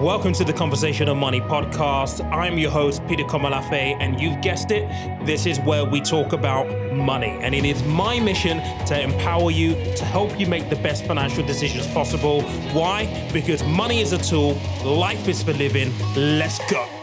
Welcome to the Conversation of Money podcast. I'm your host, Peter Komolafe, and you've guessed it, this is where we talk about money. And it is my mission to empower you, to help you make the best financial decisions possible. Why? Because money is a tool, life is for living. Let's go.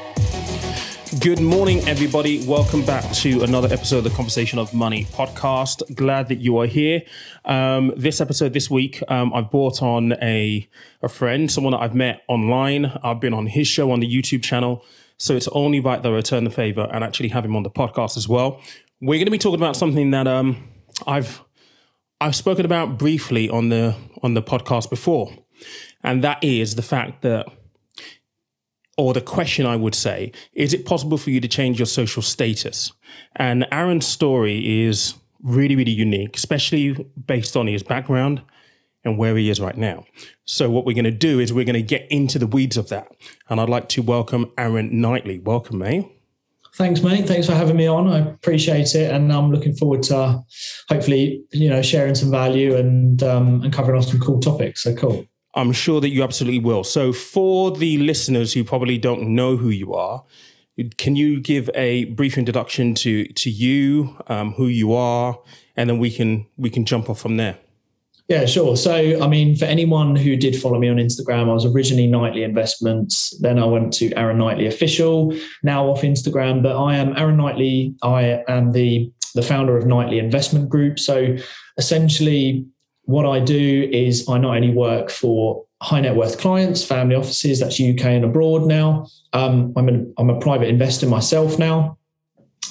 Good morning, everybody. Welcome back to another episode of the Conversation of Money podcast. Glad that you are here. Um, this episode this week, um, I've brought on a, a friend, someone that I've met online. I've been on his show on the YouTube channel. So it's only right that I return the favor and actually have him on the podcast as well. We're going to be talking about something that um, I've I've spoken about briefly on the on the podcast before, and that is the fact that or the question I would say, is it possible for you to change your social status? And Aaron's story is really, really unique, especially based on his background and where he is right now. So, what we're going to do is we're going to get into the weeds of that. And I'd like to welcome Aaron Knightley. Welcome, mate. Thanks, mate. Thanks for having me on. I appreciate it, and I'm looking forward to hopefully, you know, sharing some value and um, and covering off some cool topics. So cool. I'm sure that you absolutely will. So, for the listeners who probably don't know who you are, can you give a brief introduction to to you, um, who you are, and then we can we can jump off from there. Yeah, sure. So, I mean, for anyone who did follow me on Instagram, I was originally Knightley Investments. Then I went to Aaron Knightley Official, now off Instagram. But I am Aaron Knightley. I am the the founder of Knightley Investment Group. So, essentially, what I do is I not only work for high net worth clients, family offices, that's UK and abroad now. Um, I'm, a, I'm a private investor myself now,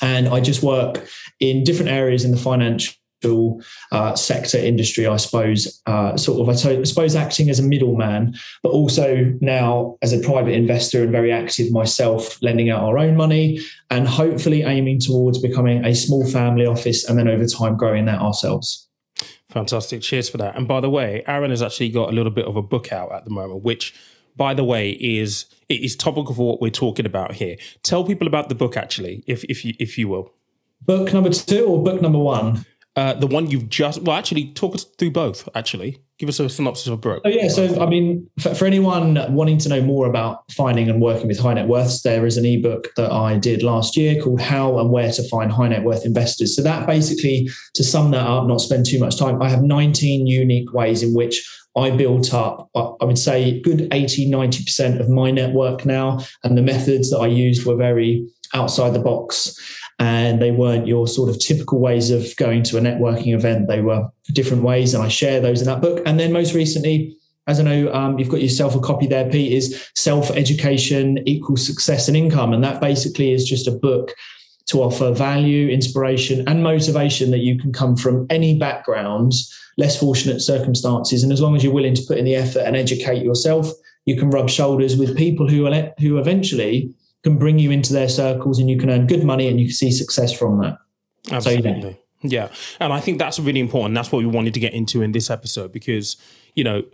and I just work in different areas in the financial uh, sector industry, I suppose, uh, sort of, I suppose, acting as a middleman, but also now as a private investor and very active myself, lending out our own money and hopefully aiming towards becoming a small family office and then over time growing that ourselves. Fantastic. Cheers for that. And by the way, Aaron has actually got a little bit of a book out at the moment, which, by the way, is it is topical for what we're talking about here. Tell people about the book, actually, if if you if you will. Book number two or book number one? Uh, the one you've just well, actually, talk us through both. Actually, give us a synopsis of Brooke. Oh yeah, so I mean, for, for, anyone wanting to know more about finding and working with high net worths, there is an ebook that I did last year called "How and Where to Find High Net Worth Investors." So that basically, to sum that up, not spend too much time, I have 19 unique ways in which I built up, I would say, good 80, 90% of my network now, and the methods that I used were very outside the box and they weren't your sort of typical ways of going to a networking event. They were different ways, and I share those in that book. And then most recently, as I know, um, you've got yourself a copy there, Pete, is Self Education Equals Success and Income. And that basically is just a book to offer value, inspiration, and motivation that you can come from any background, less fortunate circumstances. And as long as you're willing to put in the effort and educate yourself, you can rub shoulders with people who, who eventually can bring you into their circles and you can earn good money and you can see success from that. Absolutely. So, yeah. yeah. And I think that's really important. That's what we wanted to get into in this episode because, you know,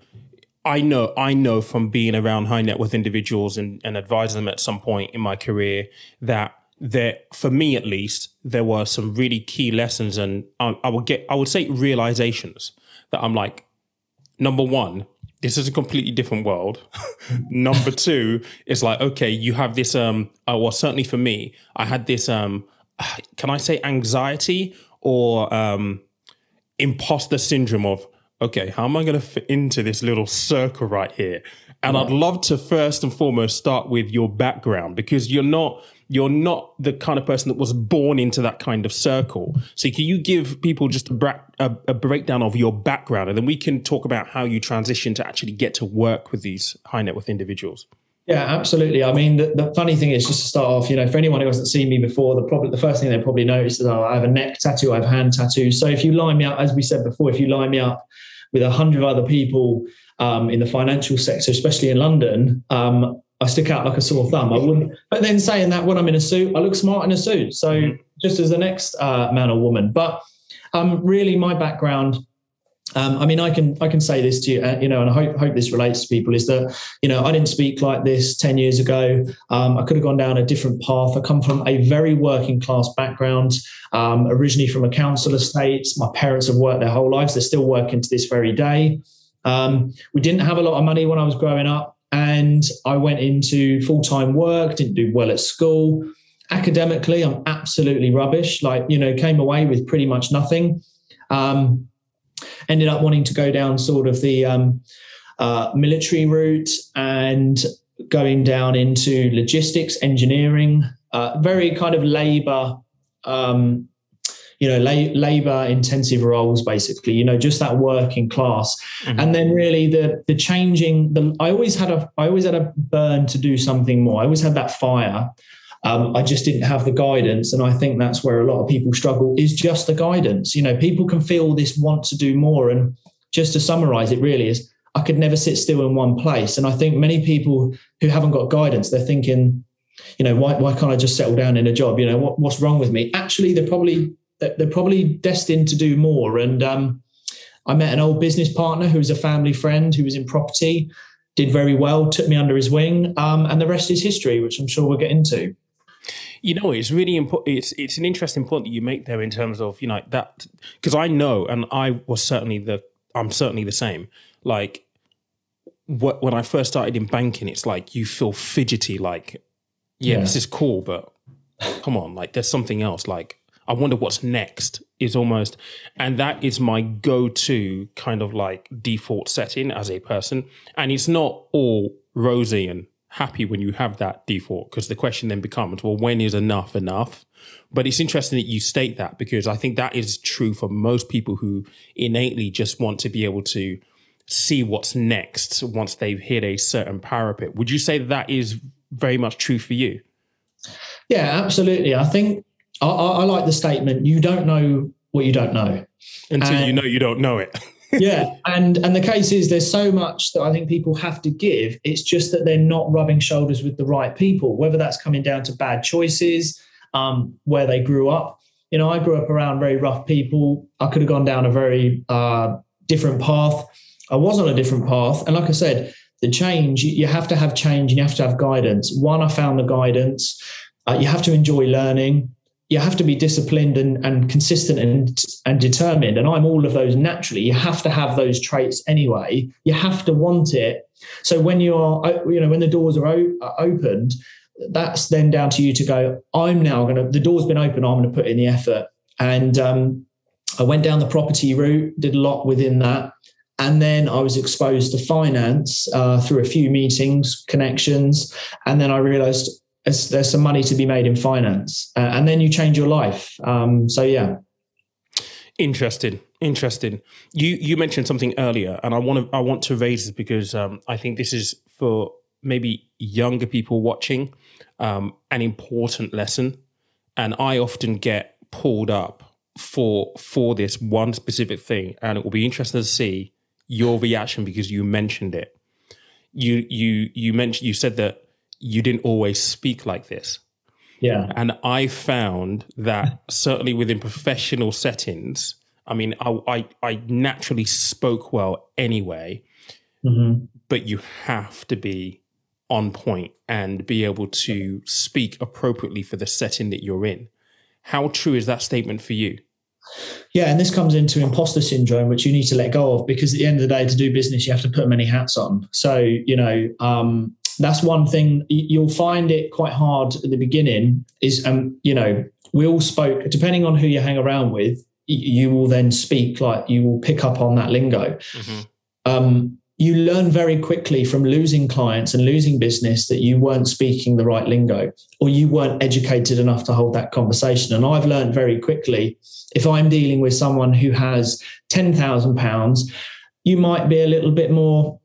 I know I know from being around high net worth individuals and, and advising them at some point in my career that there for me at least, there were some really key lessons and I, I would get I would say realizations that I'm like, number one, this is a completely different world. Number two, is like, okay, you have this, um, uh, well, certainly for me, I had this, um, can I say anxiety or um, imposter syndrome of, okay, how am I going to fit into this little circle right here? And I'd love to first and foremost start with your background because you're not you're not the kind of person that was born into that kind of circle. So can you give people just a, bra- a, a, breakdown of your background, and then we can talk about how you transition to actually get to work with these high net worth individuals. Yeah, absolutely. I mean, the, the, funny thing is, just to start off, you know, for anyone who hasn't seen me before, the probably the first thing they probably notice is oh, I have a neck tattoo, I have hand tattoos. So if you line me up, as we said before, if you line me up with a hundred other people um, in the financial sector, especially in London, um, I stick out like a sore thumb. I wouldn't. But then saying that, when I'm in a suit, I look smart in a suit. So mm-hmm. just as the next uh, man or woman. But um, really, my background. Um, I mean, I can I can say this to you, uh, you know, and I hope hope this relates to people. Is that you know I didn't speak like this ten years ago. Um, I could have gone down a different path. I come from a very working class background. Um, originally from a council estate. My parents have worked their whole lives. They're still working to this very day. Um, we didn't have a lot of money when I was growing up. And I went into full time work, didn't do well at school. Academically, I'm absolutely rubbish. Like, you know, came away with pretty much nothing. Um, ended up wanting to go down sort of the um, uh, military route and going down into logistics, engineering, uh, very kind of labor um, you know la- labor intensive roles basically you know just that working class. Mm-hmm. and then really the the changing the i always had a i always had a burn to do something more. I always had that fire. Um, i just didn't have the guidance. And i think that's where a lot of people struggle is just the guidance. You know people can feel this want to do more. And just to summarize it really is i could never sit still in one place. And i think many people who haven't got guidance they're thinking you know why, why can't i just settle down in a job? You know what, what's wrong with me? Actually they're probably they're probably destined to do more. And um, I met an old business partner who was a family friend who was in property, did very well, took me under his wing, um, and the rest is history, which I'm sure we'll get into. You know, it's really important. It's it's an interesting point that you make there in terms of you know that because I know, and I was certainly the I'm certainly the same. Like what, when I first started in banking, it's like you feel fidgety. Like, yeah, yeah. this is cool, but come on, like there's something else. Like I wonder what's next is almost, and that is my go to kind of like default setting as a person. And it's not all rosy and happy when you have that default because the question then becomes, well, when is enough enough? But it's interesting that you state that because I think that is true for most people who innately just want to be able to see what's next once they've hit a certain parapet. Would you say that, that is very much true for you? Yeah, absolutely. I think I, I, like the statement, you don't know what you don't know. Until and, you know you don't know it. yeah. And and the case is there's so much that I think people have to give. It's just that they're not rubbing shoulders with the right people, whether that's coming down to bad choices, um, where they grew up. You know, I grew up around very rough people. I could have gone down a very uh, different path. I was on a different path. And like I said, the change, you have to have change and you have to have guidance. One, I found the guidance. Uh, you have to enjoy learning you have to be disciplined and, and consistent and, and determined. And I'm all of those naturally. You have to have those traits anyway. You have to want it. So when you're, uh, you know, when the doors are o- opened, that's then down to you to go, I'm now going to, the door's been open, I'm going to put in the effort. And um, I went down the property route, did a lot within that. And then I was exposed to finance uh, through a few meetings, connections. And then I realized there's, some money to be made in finance, uh, and then you change your life. Um, so yeah. Interesting, interesting. You you mentioned something earlier, and I want to I want to raise this because um, I think this is for maybe younger people watching um, an important lesson, and I often get pulled up for for this one specific thing, and it will be interesting to see your reaction because you mentioned it. You you you mentioned you said that you didn't always speak like this. Yeah. And I found that certainly within professional settings, I mean, I, I, I naturally spoke well anyway, mm-hmm. but you have to be on point and be able to speak appropriately for the setting that you're in. How true is that statement for you? Yeah, and this comes into imposter syndrome, which you need to let go of because at the end of the day, to do business, you have to put many hats on. So, you know, um, that's one thing you'll find it quite hard at the beginning is um you know we all spoke depending on who you hang around with you will then speak like you will pick up on that lingo mm-hmm. um, you learn very quickly from losing clients and losing business that you weren't speaking the right lingo or you weren't educated enough to hold that conversation and i've learned very quickly if i'm dealing with someone who has 10,000 pounds you might be a little bit more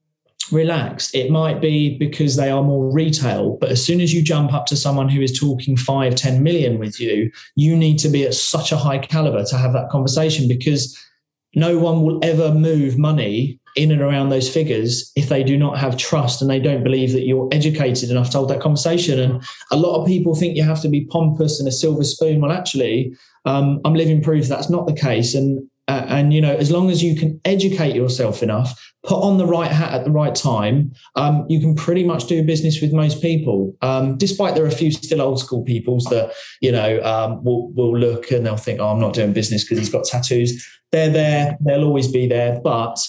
relaxed. It might be because they are more retail, but as soon as you jump up to someone who is talking five, 10 million with you, you need to be at such a high caliber to have that conversation because no one will ever move money in and around those figures if they do not have trust and they don't believe that you're educated enough to hold that conversation. And a lot of people think you have to be pompous and a silver spoon. Well, actually, um, I'm living proof that's not the case. And uh, and you know, as long as you can educate yourself enough, put on the right hat at the right time, um, you can pretty much do business with most people. Um, despite there are a few still old school peoples that you know um, will will look and they'll think, "Oh, I'm not doing business because he's got tattoos." They're there; they'll always be there. But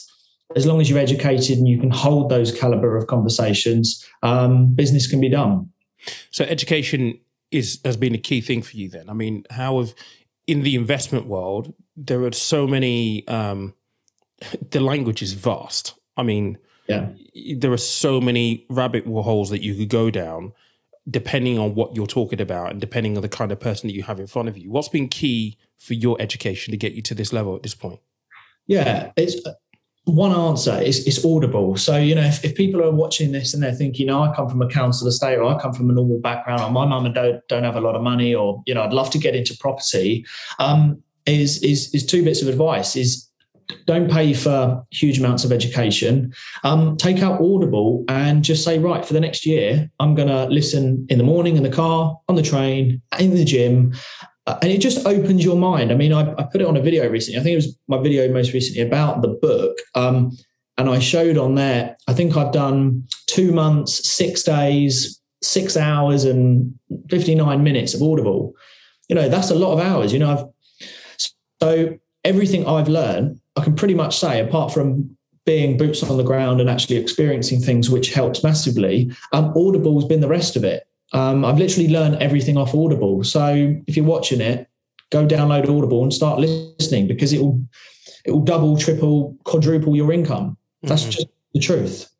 as long as you're educated and you can hold those caliber of conversations, um, business can be done. So education is has been a key thing for you. Then, I mean, how have in the investment world there are so many. Um, the language is vast. I mean, yeah, there are so many rabbit holes that you could go down, depending on what you're talking about and depending on the kind of person that you have in front of you. What's been key for your education to get you to this level at this point? Yeah, it's one answer is it's audible. So, you know, if, if people are watching this and they're thinking, know, I come from a council estate or I come from a normal background or my mum and dad don't have a lot of money or, you know, I'd love to get into property, um, is, is, is two bits of advice is don't pay for huge amounts of education. Um, take out Audible and just say, right, for the next year, I'm going to listen in the morning, in the car, on the train, in the gym. Uh, and it just opens your mind. I mean, I, I, put it on a video recently. I think it was my video most recently about the book. Um, and I showed on there, I think I've done two months, six days, six hours, and 59 minutes of Audible. You know, that's a lot of hours. You know, I've, so everything I've learned, I can pretty much say, apart from being boots on the ground and actually experiencing things, which helps massively, um, Audible's been the rest of it. Um, I've literally learned everything off Audible. So if you're watching it, go download Audible and start listening because it will it will double, triple, quadruple your income. That's mm-hmm. just the truth.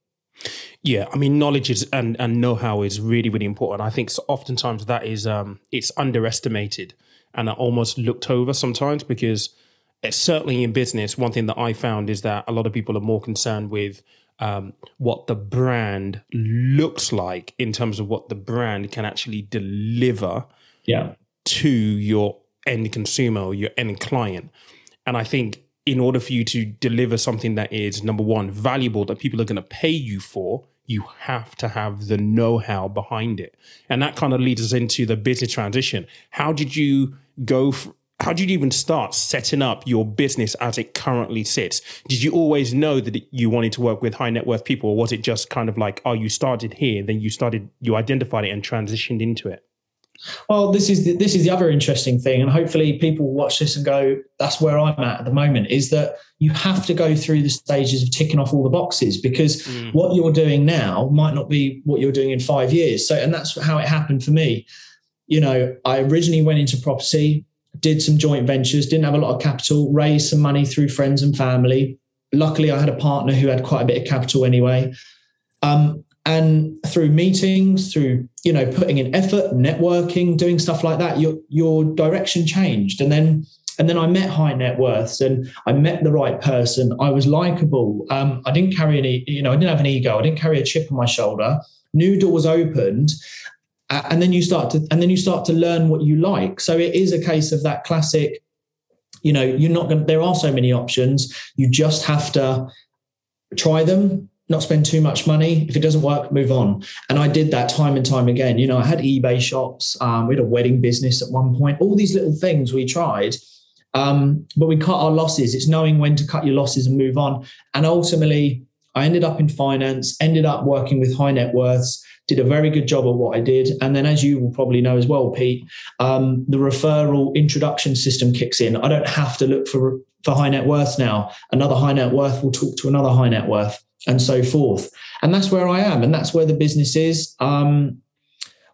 Yeah, I mean, knowledge is and and know how is really really important. I think so oftentimes that is um it's underestimated and almost looked over sometimes because it's certainly in business. One thing that I found is that a lot of people are more concerned with um, what the brand looks like in terms of what the brand can actually deliver yeah. to your end consumer or your end client. And I think in order for you to deliver something that is number one valuable that people are going to pay you for, you have to have the know-how behind it, and that kind of leads us into the business transition. How did you go? How did you even start setting up your business as it currently sits? Did you always know that you wanted to work with high net worth people, or was it just kind of like, oh, you started here, then you started, you identified it and transitioned into it? Well, this is the, this is the other interesting thing, and hopefully people watch this and go, "That's where I'm at at the moment." Is that you have to go through the stages of ticking off all the boxes because mm. what you're doing now might not be what you're doing in five years. So, and that's how it happened for me. You know, I originally went into property did some joint ventures, didn't have a lot of capital, raised some money through friends and family. Luckily, I had a partner who had quite a bit of capital anyway. Um, and through meetings, through you know putting in effort, networking, doing stuff like that, your your direction changed. And then and then I met high net worths, and I met the right person. I was likable. Um, I didn't carry any, you know, I didn't have an ego. I didn't carry a chip on my shoulder. New doors opened, and then you start to and then you start to learn what you like. So it is a case of that classic you know you're not going there are so many options. You just have to try them not spend too much money. If it doesn't work move on. And i did that time and time again. You know i had ebay shops um, we had a wedding business at one point all these little things we tried um, but we cut our losses. It's knowing when to cut your losses and move on. And ultimately i ended up in finance ended up working with high net worths did a very good job of what I did. And then, as you will probably know as well, Pete, um, the referral introduction system kicks in. I don't have to look for for high net worth now. Another high net worth will talk to another high net worth, and so forth. And that's where I am, and that's where the business is. Um,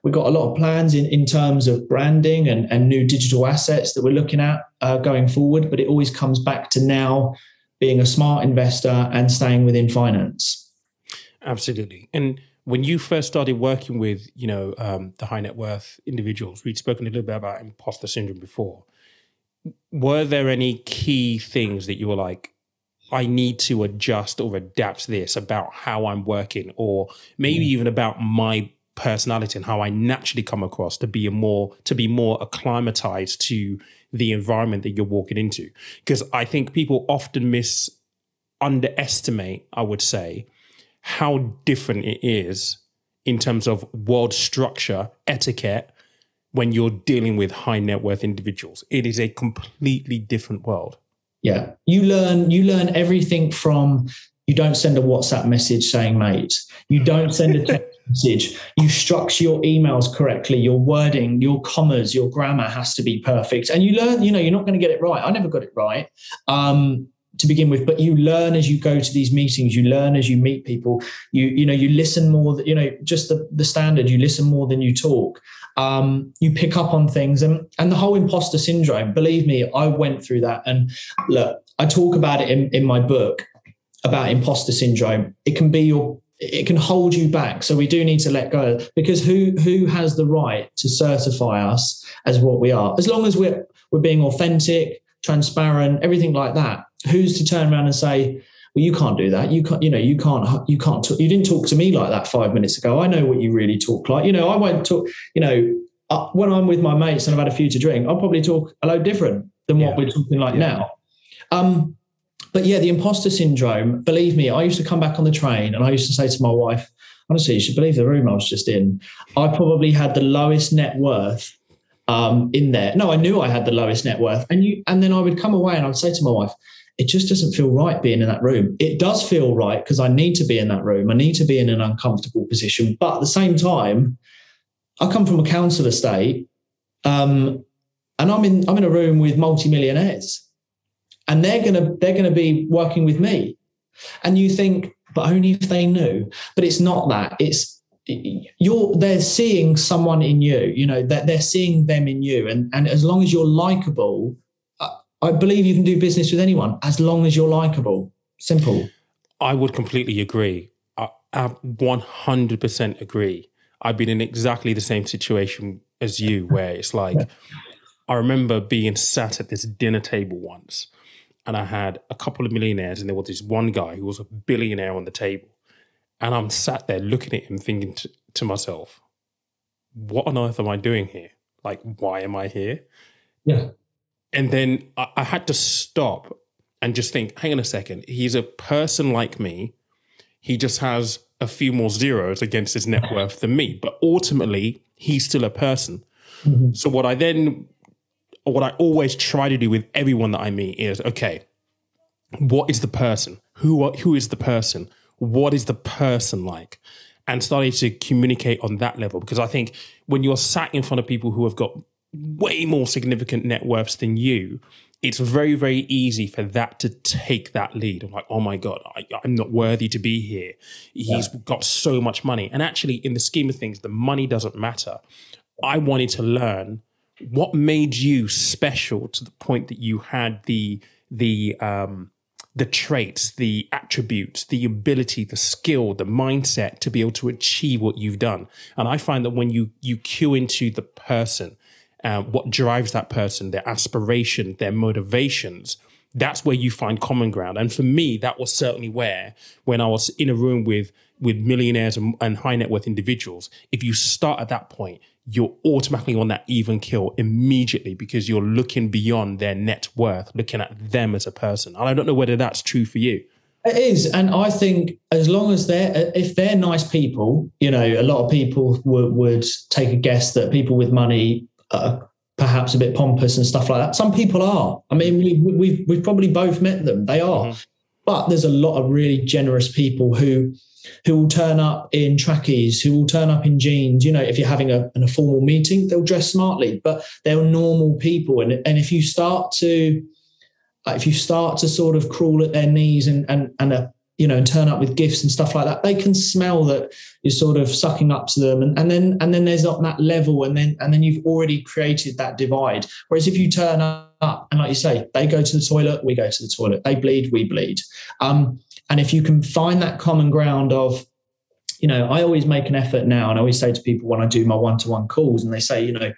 we've got a lot of plans in, in terms of branding and, and new digital assets that we're looking at uh, going forward, but it always comes back to now being a smart investor and staying within finance. Absolutely. And when you first started working with, you know, um, the high net worth individuals, we'd spoken a little bit about imposter syndrome before. Were there any key things that you were like, I need to adjust or adapt this about how I'm working, or maybe mm. even about my personality and how I naturally come across to be a more to be more acclimatized to the environment that you're walking into? Because I think people often miss underestimate, I would say, how different it is in terms of world structure, etiquette, when you're dealing with high net worth individuals. It is a completely different world. Yeah. You learn you learn everything from you don't send a WhatsApp message saying mate. You don't send a text message. You structure your emails correctly, your wording, your commas, your grammar has to be perfect. And you learn, you know, you're not going to get it right. I never got it right. Um, to begin with but you learn as you go to these meetings you learn as you meet people. You you know you listen more you know just the, the standard you listen more than you talk. Um, you pick up on things and and the whole imposter syndrome believe me i went through that. And look i talk about it in, in my book about imposter syndrome. It can be your it can hold you back. So we do need to let go because who who has the right to certify us as what we are? As long as we're we're being authentic transparent everything like that who's to turn around and say well you can't do that you can't you know you can't you can't talk, you didn't talk to me like that five minutes ago i know what you really talk like you know i won't talk you know uh, when i'm with my mates and i've had a few to drink i'll probably talk a lot different than what we're talking like yeah. now um but yeah, the imposter syndrome, believe me, I used to come back on the train and I used to say to my wife, honestly, you should believe the room I was just in. I probably had the lowest net worth um, in there. No, I knew I had the lowest net worth. And you and then I would come away and I'd say to my wife, it just doesn't feel right being in that room. It does feel right because I need to be in that room. I need to be in an uncomfortable position. But at the same time, I come from a council estate, um, and I'm in I'm in a room with multimillionaires and they're gonna they're gonna be working with me and you think but only if they knew but it's not that it's you're they're seeing someone in you you know that they're seeing them in you and and as long as you're likable i believe you can do business with anyone as long as you're likable simple i would completely agree I, I 100% agree i've been in exactly the same situation as you where it's like i remember being sat at this dinner table once and I had a couple of millionaires, and there was this one guy who was a billionaire on the table. And I'm sat there looking at him, thinking to, to myself, what on earth am I doing here? Like, why am I here? Yeah. And then I, I had to stop and just think, hang on a second. He's a person like me. He just has a few more zeros against his net worth than me, but ultimately, he's still a person. Mm-hmm. So, what I then what I always try to do with everyone that I meet is okay, what is the person? Who who is the person? What is the person like? And starting to communicate on that level because I think when you're sat in front of people who have got way more significant net worths than you, it's very, very easy for that to take that lead. I'm like, oh my God, I, am not worthy to be here. He's yeah. got so much money. And actually, in the scheme of things, the money doesn't matter. I wanted to learn what made you special to the point that you had the the um, the traits, the attributes, the ability, the skill, the mindset to be able to achieve what you've done. And I find that when you you cue into the person, um, what drives that person, their aspiration, their motivations, that's where you find common ground. And for me, that was certainly where when I was in a room with with millionaires and, and high net worth individuals, if you start at that point, you're automatically on that even kill immediately because you're looking beyond their net worth, looking at them as a person. And I don't know whether that's true for you. It is, and I think as long as they're if they're nice people, you know, a lot of people would take a guess that people with money are perhaps a bit pompous and stuff like that. Some people are. I mean, we, have we've, we've probably both met them. They are, mm-hmm. but there's a lot of really generous people who who will turn up in trackies, who will turn up in jeans. You know, if you're having a, a formal meeting, they'll dress smartly, but they're normal people. And, and if you start to, if you start to sort of crawl at their knees and, and, and a, you know, and turn up with gifts and stuff like that, they can smell that you're sort of sucking up to them. And, and then, and then there's that level. And then, and then you've already created that divide. Whereas if you turn up and like you say, they go to the toilet, we go to the toilet, they bleed, we bleed. Um, and if you can find that common ground of, you know, I always make an effort now, and I always say to people when I do my one-to-one calls, and they say, you know,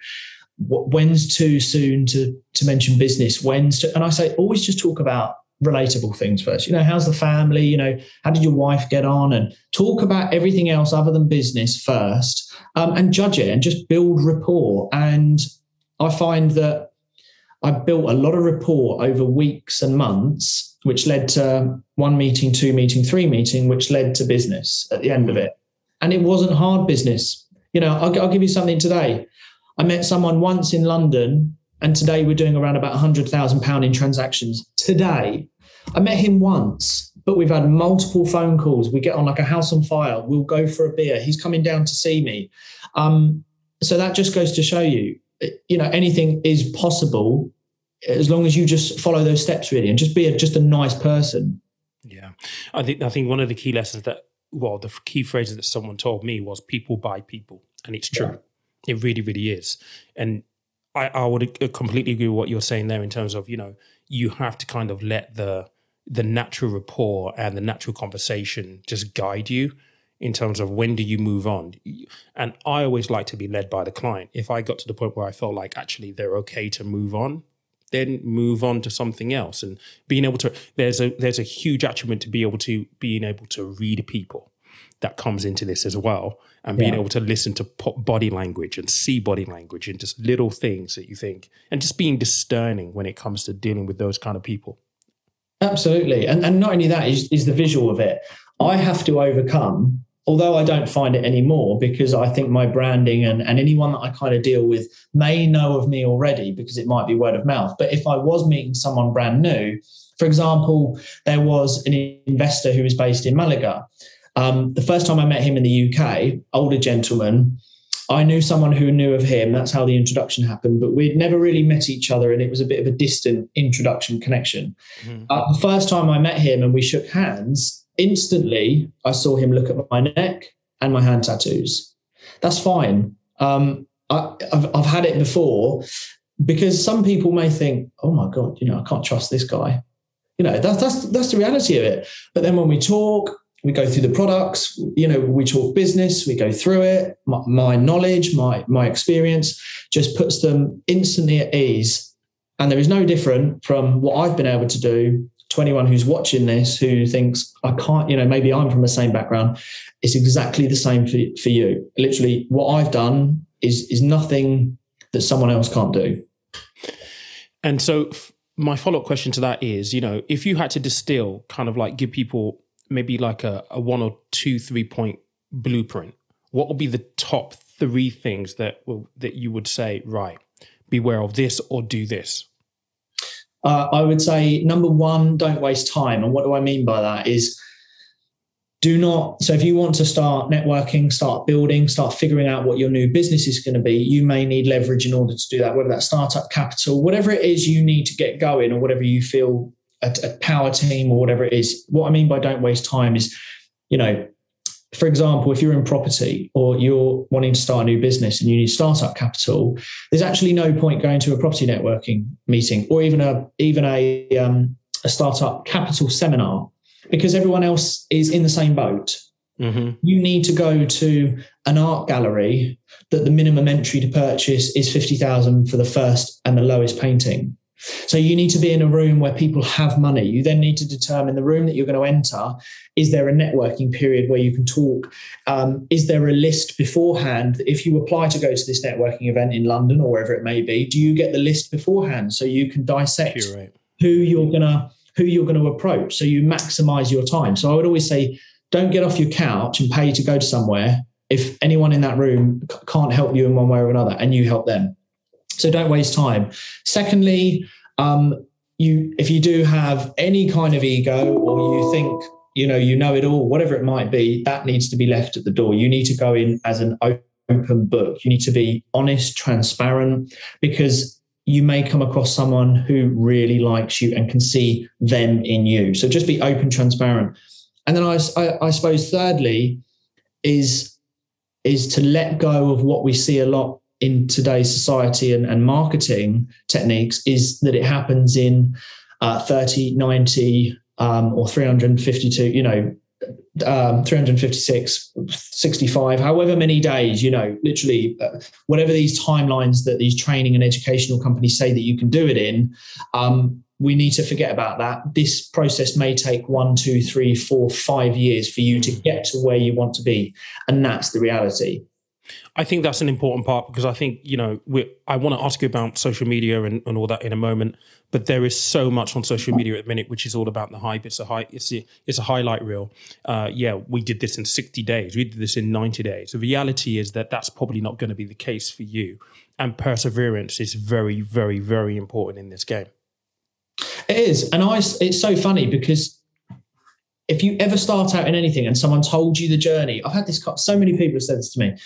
when's too soon to to mention business? When's to, and I say always just talk about relatable things first. You know, how's the family? You know, how did your wife get on? And talk about everything else other than business first, um, and judge it and just build rapport. And I find that I built a lot of rapport over weeks and months which led to one meeting, two meeting, three meeting, which led to business at the end of it. And it wasn't hard business. You know, I'll, I'll give you something today. I met someone once in London, and today we're doing around about £100,000 in transactions. Today, I met him once, but we've had multiple phone calls. We get on like a house on fire. We'll go for a beer. He's coming down to see me. Um, so that just goes to show you, you know, anything is possible as long as you just follow those steps really and just be a, just a nice person. Yeah, I think I think one of the key lessons that well, the key phrases that someone told me was "people buy people," and it's true. Yeah. It really, really is. And I, I would uh, completely agree with what you're saying there in terms of you know you have to kind of let the the natural rapport and the natural conversation just guide you in terms of when do you move on. And i always like to be led by the client. If i got to the point where i felt like actually they're okay to move on then move on to something else. And being able to there's a there's a huge attribute to be able to being able to read people that comes into this as well and being yeah. able to listen to body language and see body language and just little things that you think and just being discerning when it comes to dealing with those kind of people absolutely and, and not only that is, is the visual of it i have to overcome although I don't find it anymore because I think my branding and, and anyone that I kind of deal with may know of me already because it might be word of mouth. But if I was meeting someone brand new, for example, there was an investor who was based in Malaga. Um, the first time I met him in the UK, older gentleman, I knew someone who knew of him. That's how the introduction happened. But we'd never really met each other, and it was a bit of a distant introduction connection. Mm-hmm. Uh, the first time I met him and we shook hands, instantly I saw him look at my neck and my hand tattoos. That's fine. Um, I, have I've had it before because some people may think, oh my God, you know, I can't trust this guy. You know, that's, that's, that's the reality of it. But then when we talk, we go through the products, you know, we talk business, we go through it. My, my knowledge, my, my experience just puts them instantly at ease. And there is no different from what I've been able to do to anyone who's watching this who thinks, I can't, you know, maybe I'm from the same background, it's exactly the same for, for you. Literally, what I've done is is nothing that someone else can't do. And so, my follow up question to that is, you know, if you had to distill, kind of like give people maybe like a, a one or two, three point blueprint, what would be the top three things that will, that you would say, right, beware of this or do this? Uh, I would say number one, don't waste time. And what do I mean by that is do not. So if you want to start networking, start building, start figuring out what your new business is going to be, you may need leverage in order to do that, whether that's startup capital, whatever it is you need to get going or whatever you feel a, a power team or whatever it is. What I mean by don't waste time is, you know, for example, if you're in property or you're wanting to start a new business and you need startup capital, there's actually no point going to a property networking meeting or even a even a um, a startup capital seminar because everyone else is in the same boat. Mm-hmm. You need to go to an art gallery that the minimum entry to purchase is fifty thousand for the first and the lowest painting. So you need to be in a room where people have money. You then need to determine the room that you're going to enter. Is there a networking period where you can talk? Um, is there a list beforehand? If you apply to go to this networking event in London or wherever it may be, do you get the list beforehand so you can dissect right. who you're gonna who you're going to approach so you maximize your time? So I would always say, don't get off your couch and pay to go to somewhere if anyone in that room can't help you in one way or another and you help them so don't waste time. Secondly, um, you if you do have any kind of ego or you think you know you know it all, whatever it might be, that needs to be left at the door. You need to go in as an open book. You need to be honest, transparent, because you may come across someone who really likes you and can see them in you. So just be open, transparent. And then I, I, I suppose thirdly is is to let go of what we see a lot in today's society and, and marketing techniques is that it happens in uh, 30, 90, um, or 352, you know, um, 356, 65, however many days, you know, literally uh, whatever these timelines that these training and educational companies say that you can do it in, um, we need to forget about that. This process may take one, two, three, four, five years for you to get to where you want to be. And that's the reality. I think that's an important part because I think, you know, I want to ask you about social media and, and, all that in a moment, but there is so much on social media at the minute, which is all about the hype. It's a high, it's a, it's a highlight reel. Uh, yeah, we did this in 60 days. We did this in 90 days. The reality is that that's probably not going to be the case for you. And perseverance is very, very, very important in this game. It is. And I, it's so funny because if you ever start out in anything and someone told you the journey, I've had this, so many people have said this to me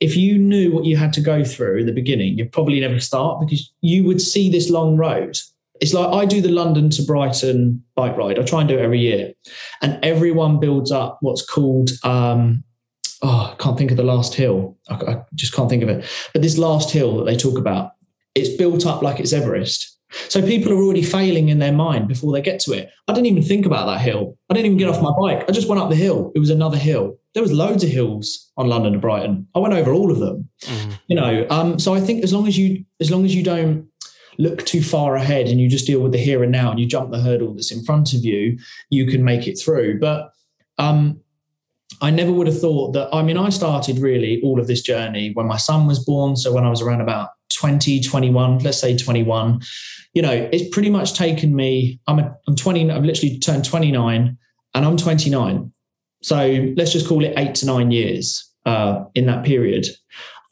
if you knew what you had to go through in the beginning, you'd probably never start because you would see this long road. It's like I do the London to Brighton bike ride. I try and do it every year, and everyone builds up what's called um, oh, I can't think of the last hill. I, I just can't think of it. But this last hill that they talk about, it's built up like it's Everest. So people are already failing in their mind before they get to it. I didn't even think about that hill. I didn't even get off my bike. I just went up the hill. It was another hill. There was loads of hills on London to Brighton. I went over all of them. Mm. You know, um, so I think as long as you as long as you don't look too far ahead and you just deal with the here and now and you jump the hurdle that's in front of you, you can make it through. But um, I never would have thought that. I mean, I started really all of this journey when my son was born. So when I was around about 20, 21, let's say 21, you know, it's pretty much taken me, I'm, a, I'm 20, I've literally turned 29 and I'm 29. So let's just call it eight to nine years uh, in that period.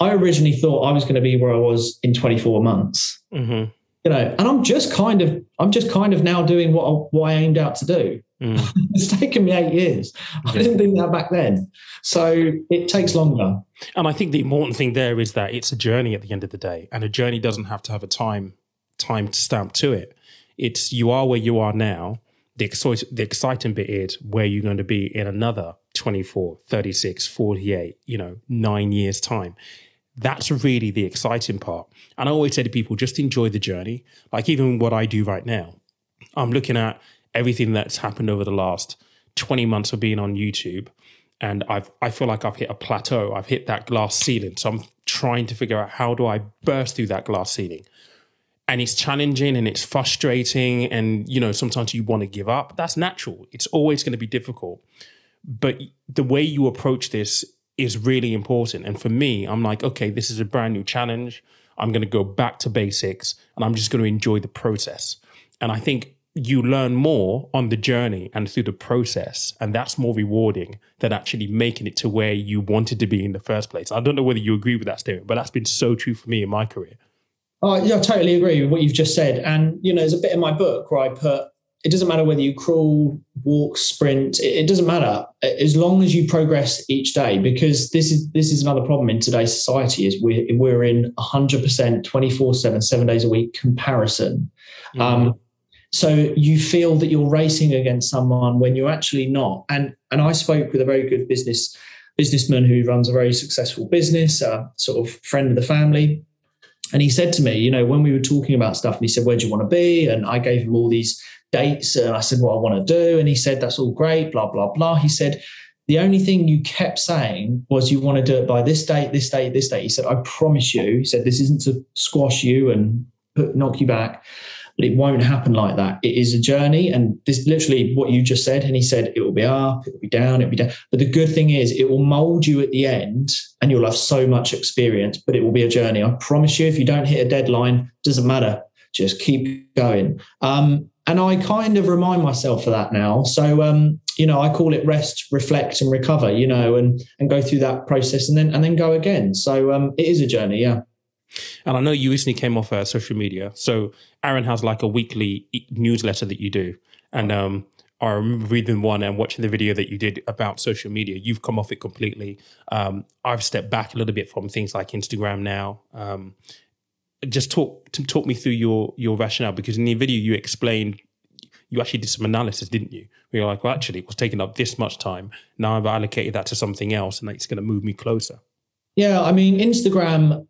I originally thought I was going to be where I was in 24 months. Mm-hmm. You know, and I'm just kind of, I'm just kind of now doing what I, what I aimed out to do. Mm. it's taken me eight years. I didn't think that back then. So it takes longer. And I think the important thing there is that it's a journey at the end of the day. And a journey doesn't have to have a time time stamp to it. It's you are where you are now. The, the exciting bit is where you're going to be in another 24, 36, 48, you know, nine years' time. That's really the exciting part. And I always say to people, just enjoy the journey. Like even what I do right now, I'm looking at everything that's happened over the last 20 months of being on YouTube. And I've I feel like I've hit a plateau. I've hit that glass ceiling. So I'm trying to figure out how do I burst through that glass ceiling. And it's challenging and it's frustrating. And you know, sometimes you want to give up. That's natural. It's always going to be difficult. But the way you approach this is really important. And for me, I'm like, okay, this is a brand new challenge. I'm going to go back to basics and I'm just going to enjoy the process. And I think you learn more on the journey and through the process. And that's more rewarding than actually making it to where you wanted to be in the first place. I don't know whether you agree with that statement, but that's been so true for me in my career. Oh, yeah, I totally agree with what you've just said. And, you know, there's a bit in my book where I put it doesn't matter whether you crawl, walk, sprint, it, it doesn't matter as long as you progress each day, because this is this is another problem in today's society is we're, we're in 100% 24 7, seven days a week comparison. Mm-hmm. Um, so you feel that you're racing against someone when you're actually not. And and I spoke with a very good business businessman who runs a very successful business, a sort of friend of the family. And he said to me, you know, when we were talking about stuff, and he said, Where do you want to be? And I gave him all these dates. And I said, What I want to do. And he said, That's all great, blah, blah, blah. He said, the only thing you kept saying was you want to do it by this date, this date, this date. He said, I promise you, he said, this isn't to squash you and put, knock you back but it won't happen like that. It is a journey. And this literally what you just said. And he said, it will be up, it will be down, it'll be down. But the good thing is, it will mold you at the end and you'll have so much experience, but it will be a journey. I promise you, if you don't hit a deadline, doesn't matter. Just keep going. Um, and I kind of remind myself of that now. So, um, you know, I call it rest, reflect, and recover. You know, and and go through that process, and then and then go again. So, um, it is a journey. Yeah. And I know you recently came off uh, social media. So Aaron has like a weekly e- newsletter that you do. And um, I remember reading one and watching the video that you did about social media. You've come off it completely. Um, I've stepped back a little bit from things like Instagram now. Um, just talk to talk me through your your rationale because in the video you explained you actually did some analysis, didn't you? We were like, well, actually, it was taking up this much time. Now I've allocated that to something else, and it's going to move me closer. Yeah, I mean, Instagram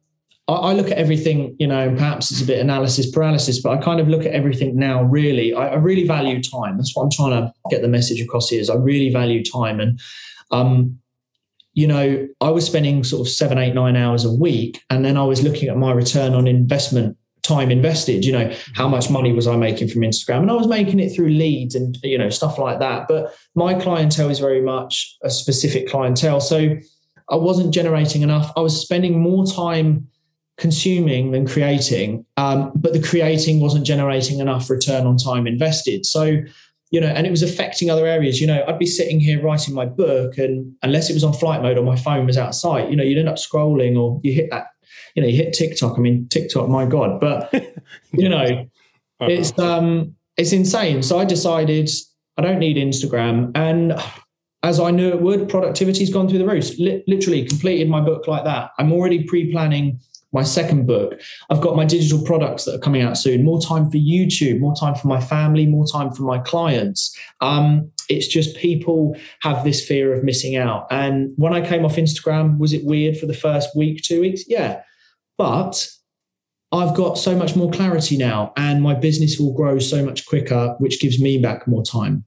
I, look at everything, you know, and perhaps it's a bit analysis paralysis, but I kind of look at everything now. Really, I, I really value time. That's what I'm trying to get the message across here. Is I really value time, and um, you know, I was spending sort of seven, eight, nine hours a week, and then I was looking at my return on investment time invested you know how much money was i making from instagram? And i was making it through leads and you know stuff like that. But my clientele is very much a specific clientele. So i wasn't generating enough. I was spending more time consuming than creating, um, but the creating wasn't generating enough return on time invested. So, you know, and it was affecting other areas. You know, I'd be sitting here writing my book, and unless it was on flight mode or my phone was out of sight, you know, you'd end up scrolling or you hit that, you know, you hit TikTok. I mean, TikTok, my God, but you know, uh-huh. it's um, it's insane. So I decided I don't need Instagram, and as I knew it would, productivity's gone through the roof. Li- literally completed my book like that. I'm already pre-planning my second book. I've got my digital products that are coming out soon. More time for YouTube, more time for my family, more time for my clients. Um, it's just people have this fear of missing out. And when I came off Instagram, was it weird for the first week, two weeks? Yeah. But I've got so much more clarity now, and my business will grow so much quicker, which gives me back more time.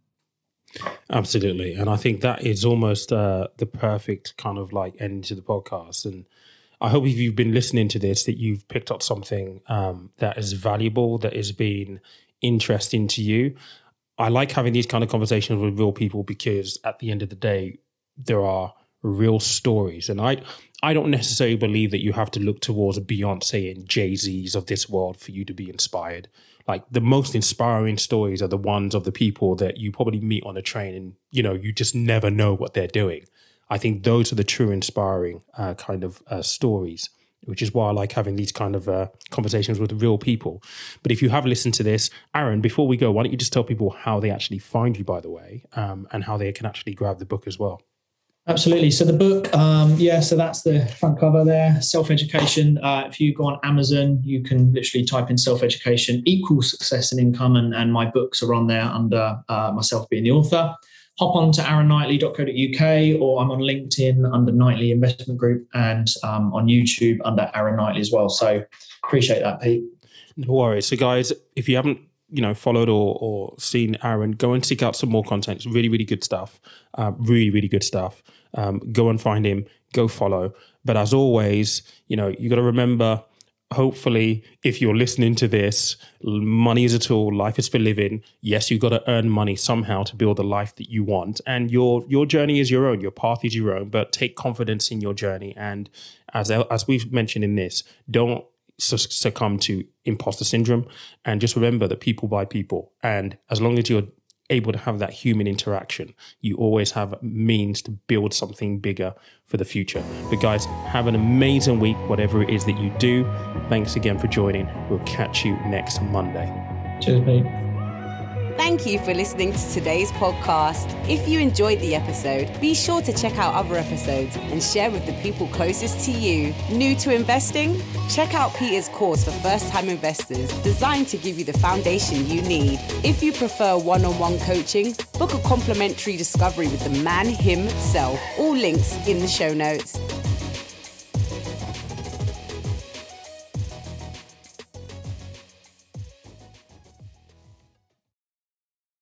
Absolutely. And I think that is almost uh, the perfect kind of like end to the podcast. And I hope if you've been listening to this, that you've picked up something um, that is valuable, that has been interesting to you. I like having these kind of conversations with real people because at the end of the day, there are real stories. And I I don't necessarily believe that you have to look towards Beyonce and Jay Z's of this world for you to be inspired. Like the most inspiring stories are the ones of the people that you probably meet on a train and you know you just never know what they're doing. I think those are the true inspiring uh, kind of uh, stories, which is why I like having these kind of uh, conversations with real people. But if you have listened to this, Aaron, before we go, why don't you just tell people how they actually find you, by the way, um, and how they can actually grab the book as well? Absolutely. So the book, um, yeah, so that's the front cover there. Self education. Uh, if you go on Amazon, you can literally type in self education equals success and income, and, and my books are on there under uh, myself being the author hop on to aaronknightley.co.uk or I'm on LinkedIn under Knightley Investment Group and um, on YouTube under Aaron Knightley as well. So appreciate that, Pete. No worries. So, guys, if you haven't you know followed or, or seen Aaron, go and seek out some more content. It's really, really good stuff. Uh, really, really good stuff. Um, go and find him. Go follow. But as always, you know you got to remember hopefully, if you're listening to this, money is a tool, life is for living. Yes, you've got to earn money somehow to build the life that you want. And your your journey is your own, your path is your own, but take confidence in your journey. And as as we've mentioned in this, don't succumb to imposter syndrome and just remember that people buy people and as long as you're able to have that human interaction, you always have means to build something bigger for the future. But guys, have an amazing week, whatever it is that you do. Thanks again for joining. We'll catch you next Monday. Cheers, mate. Thank you for listening to today's podcast. If you enjoyed the episode, be sure to check out other episodes and share with the people closest to you. New to investing? Check out Peter's course for first time investors, designed to give you the foundation you need. If you prefer one on one coaching, book a complimentary discovery with the man himself. All links in the show notes.